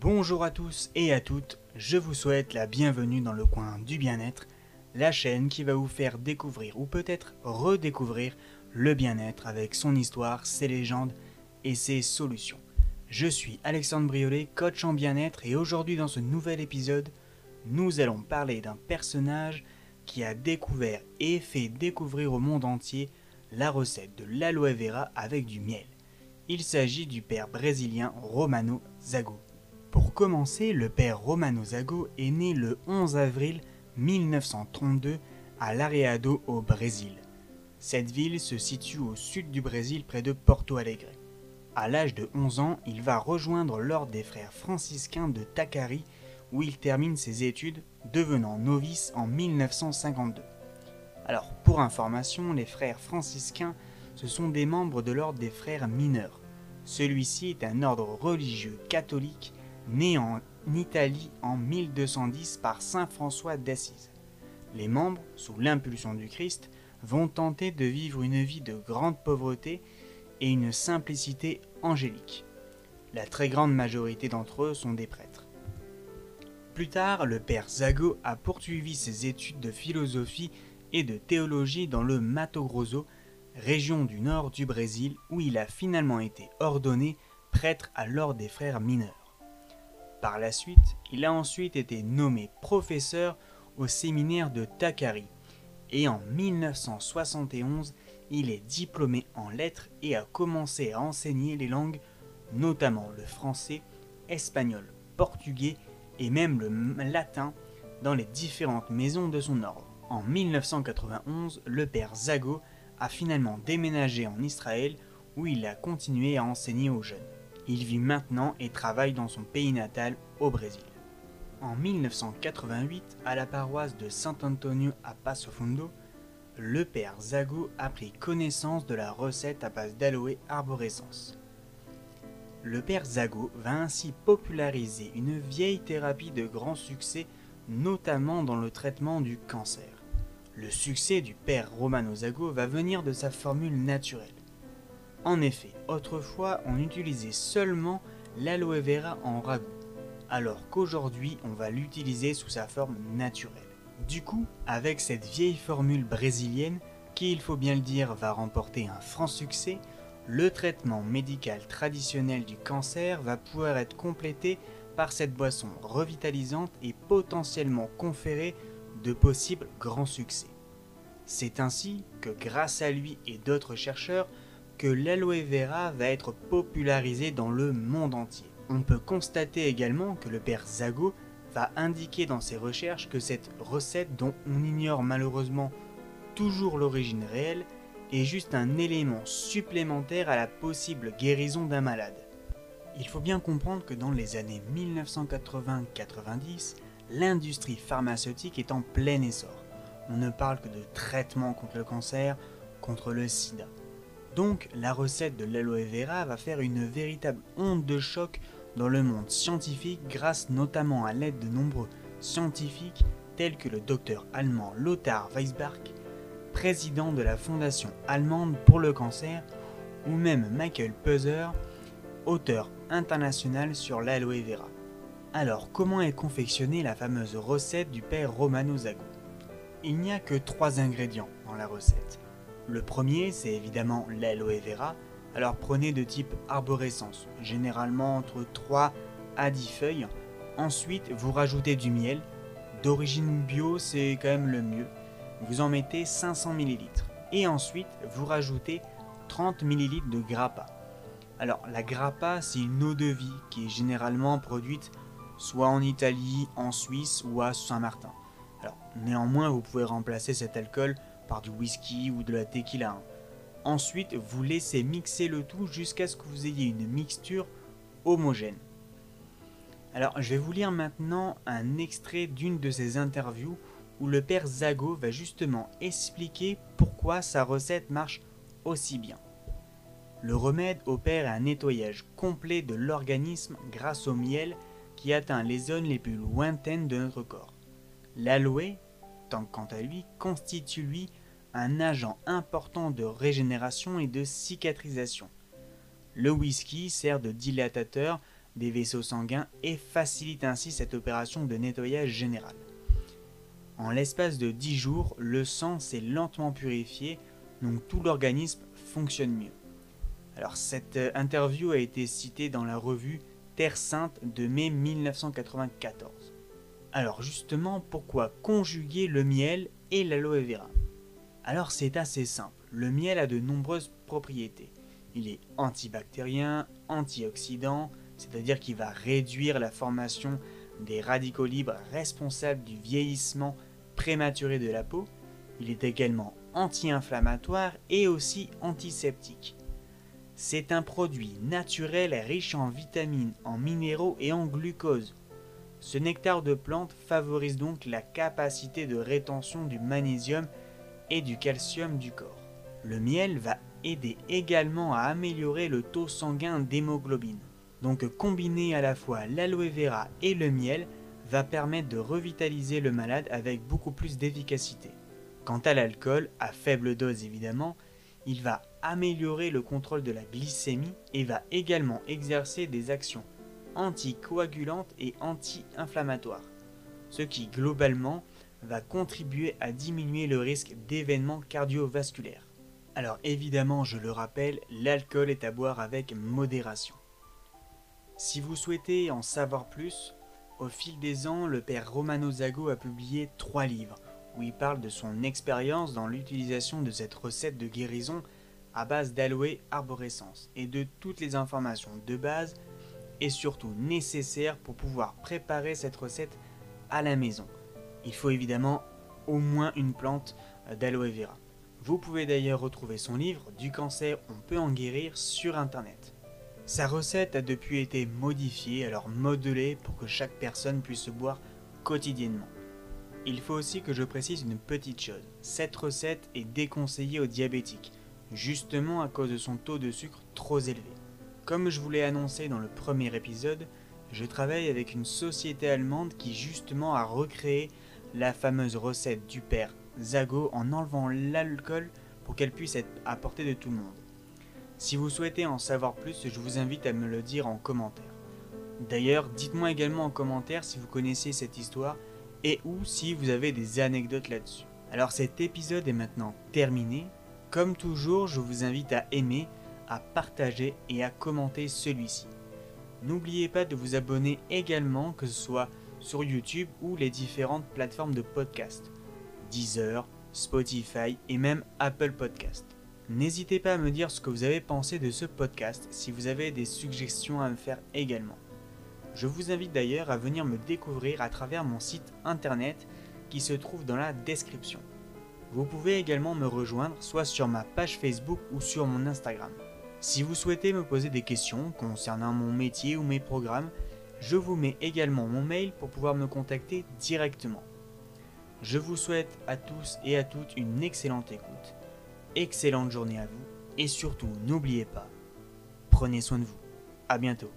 Bonjour à tous et à toutes, je vous souhaite la bienvenue dans le coin du bien-être, la chaîne qui va vous faire découvrir ou peut-être redécouvrir le bien-être avec son histoire, ses légendes et ses solutions. Je suis Alexandre Briolet, coach en bien-être et aujourd'hui dans ce nouvel épisode, nous allons parler d'un personnage qui a découvert et fait découvrir au monde entier la recette de l'aloe vera avec du miel. Il s'agit du père brésilien Romano Zago. Pour commencer, le père Romano Zago est né le 11 avril 1932 à Lareado au Brésil. Cette ville se situe au sud du Brésil près de Porto Alegre. À l'âge de 11 ans, il va rejoindre l'ordre des frères franciscains de Takari où il termine ses études, devenant novice en 1952. Alors, pour information, les frères franciscains, ce sont des membres de l'ordre des frères mineurs. Celui-ci est un ordre religieux catholique né en Italie en 1210 par Saint François d'Assise. Les membres, sous l'impulsion du Christ, vont tenter de vivre une vie de grande pauvreté et une simplicité angélique. La très grande majorité d'entre eux sont des prêtres. Plus tard, le père Zago a poursuivi ses études de philosophie et de théologie dans le Mato Grosso, région du nord du Brésil, où il a finalement été ordonné prêtre à l'ordre des frères mineurs. Par la suite, il a ensuite été nommé professeur au séminaire de Takari, et en 1971, il est diplômé en lettres et a commencé à enseigner les langues, notamment le français, espagnol, portugais et même le latin dans les différentes maisons de son ordre. En 1991, le père Zago a finalement déménagé en Israël où il a continué à enseigner aux jeunes. Il vit maintenant et travaille dans son pays natal au Brésil. En 1988, à la paroisse de Saint Antonio à Passo Fundo, le père Zago a pris connaissance de la recette à base d'aloe arborescence. Le père Zago va ainsi populariser une vieille thérapie de grand succès, notamment dans le traitement du cancer. Le succès du père Romano Zago va venir de sa formule naturelle. En effet, autrefois, on utilisait seulement l'aloe vera en ragoût, alors qu'aujourd'hui, on va l'utiliser sous sa forme naturelle. Du coup, avec cette vieille formule brésilienne, qui, il faut bien le dire, va remporter un franc succès, le traitement médical traditionnel du cancer va pouvoir être complété par cette boisson revitalisante et potentiellement conférer de possibles grands succès. C'est ainsi que grâce à lui et d'autres chercheurs, que l'aloe vera va être popularisé dans le monde entier. On peut constater également que le père Zago va indiquer dans ses recherches que cette recette dont on ignore malheureusement toujours l'origine réelle est juste un élément supplémentaire à la possible guérison d'un malade. Il faut bien comprendre que dans les années 1980-90, l'industrie pharmaceutique est en plein essor. On ne parle que de traitement contre le cancer, contre le sida. Donc la recette de l'aloe vera va faire une véritable onde de choc dans le monde scientifique grâce notamment à l'aide de nombreux scientifiques tels que le docteur allemand Lothar Weisbach, président de la Fondation allemande pour le cancer, ou même Michael Peuser, auteur international sur l'aloe vera. Alors comment est confectionnée la fameuse recette du père Romano Zago? Il n'y a que trois ingrédients dans la recette. Le premier, c'est évidemment l'aloe vera, alors prenez de type arborescence, généralement entre 3 à 10 feuilles. Ensuite, vous rajoutez du miel. D'origine bio, c'est quand même le mieux. Vous en mettez 500 ml. Et ensuite, vous rajoutez 30 ml de grappa. Alors, la grappa, c'est une eau de vie qui est généralement produite soit en Italie, en Suisse ou à Saint-Martin. Alors, néanmoins, vous pouvez remplacer cet alcool par du whisky ou de la tequila. Hein. Ensuite, vous laissez mixer le tout jusqu'à ce que vous ayez une mixture homogène. Alors, je vais vous lire maintenant un extrait d'une de ces interviews où le père Zago va justement expliquer pourquoi sa recette marche aussi bien. Le remède opère un nettoyage complet de l'organisme grâce au miel qui atteint les zones les plus lointaines de notre corps. L'aloe, tant quant à lui, constitue lui un agent important de régénération et de cicatrisation. Le whisky sert de dilatateur des vaisseaux sanguins et facilite ainsi cette opération de nettoyage général. En l'espace de 10 jours, le sang s'est lentement purifié, donc tout l'organisme fonctionne mieux. Alors cette euh, interview a été citée dans la revue Terre Sainte de mai 1994. Alors justement, pourquoi conjuguer le miel et l'aloe vera? Alors c'est assez simple. Le miel a de nombreuses propriétés. Il est antibactérien, antioxydant, c'est-à-dire qu'il va réduire la formation des radicaux libres responsables du vieillissement prématuré de la peau. Il est également anti-inflammatoire et aussi antiseptique. C'est un produit naturel riche en vitamines, en minéraux et en glucose. Ce nectar de plante favorise donc la capacité de rétention du magnésium et du calcium du corps. Le miel va aider également à améliorer le taux sanguin d'hémoglobine. Donc combiner à la fois l'aloe vera et le miel va permettre de revitaliser le malade avec beaucoup plus d'efficacité. Quant à l'alcool, à faible dose évidemment, il va améliorer le contrôle de la glycémie et va également exercer des actions anticoagulantes et anti-inflammatoires, ce qui globalement va contribuer à diminuer le risque d'événements cardiovasculaires. Alors évidemment, je le rappelle, l'alcool est à boire avec modération. Si vous souhaitez en savoir plus, au fil des ans, le père Romano Zago a publié trois livres où il parle de son expérience dans l'utilisation de cette recette de guérison à base d'aloe arborescence et de toutes les informations de base et surtout nécessaires pour pouvoir préparer cette recette à la maison. Il faut évidemment au moins une plante d'aloe vera. Vous pouvez d'ailleurs retrouver son livre Du cancer, on peut en guérir sur internet. Sa recette a depuis été modifiée, alors modelée pour que chaque personne puisse se boire quotidiennement. Il faut aussi que je précise une petite chose. Cette recette est déconseillée aux diabétiques, justement à cause de son taux de sucre trop élevé. Comme je vous l'ai annoncé dans le premier épisode, je travaille avec une société allemande qui justement a recréé la fameuse recette du père Zago en enlevant l'alcool pour qu'elle puisse être à portée de tout le monde. Si vous souhaitez en savoir plus, je vous invite à me le dire en commentaire. D'ailleurs, dites-moi également en commentaire si vous connaissez cette histoire et ou si vous avez des anecdotes là-dessus. Alors cet épisode est maintenant terminé. Comme toujours, je vous invite à aimer, à partager et à commenter celui-ci. N'oubliez pas de vous abonner également, que ce soit sur YouTube ou les différentes plateformes de podcast, Deezer, Spotify et même Apple Podcast. N'hésitez pas à me dire ce que vous avez pensé de ce podcast si vous avez des suggestions à me faire également. Je vous invite d'ailleurs à venir me découvrir à travers mon site internet qui se trouve dans la description. Vous pouvez également me rejoindre soit sur ma page Facebook ou sur mon Instagram. Si vous souhaitez me poser des questions concernant mon métier ou mes programmes, je vous mets également mon mail pour pouvoir me contacter directement. Je vous souhaite à tous et à toutes une excellente écoute excellente journée à vous et surtout n'oubliez pas, prenez soin de vous. À bientôt.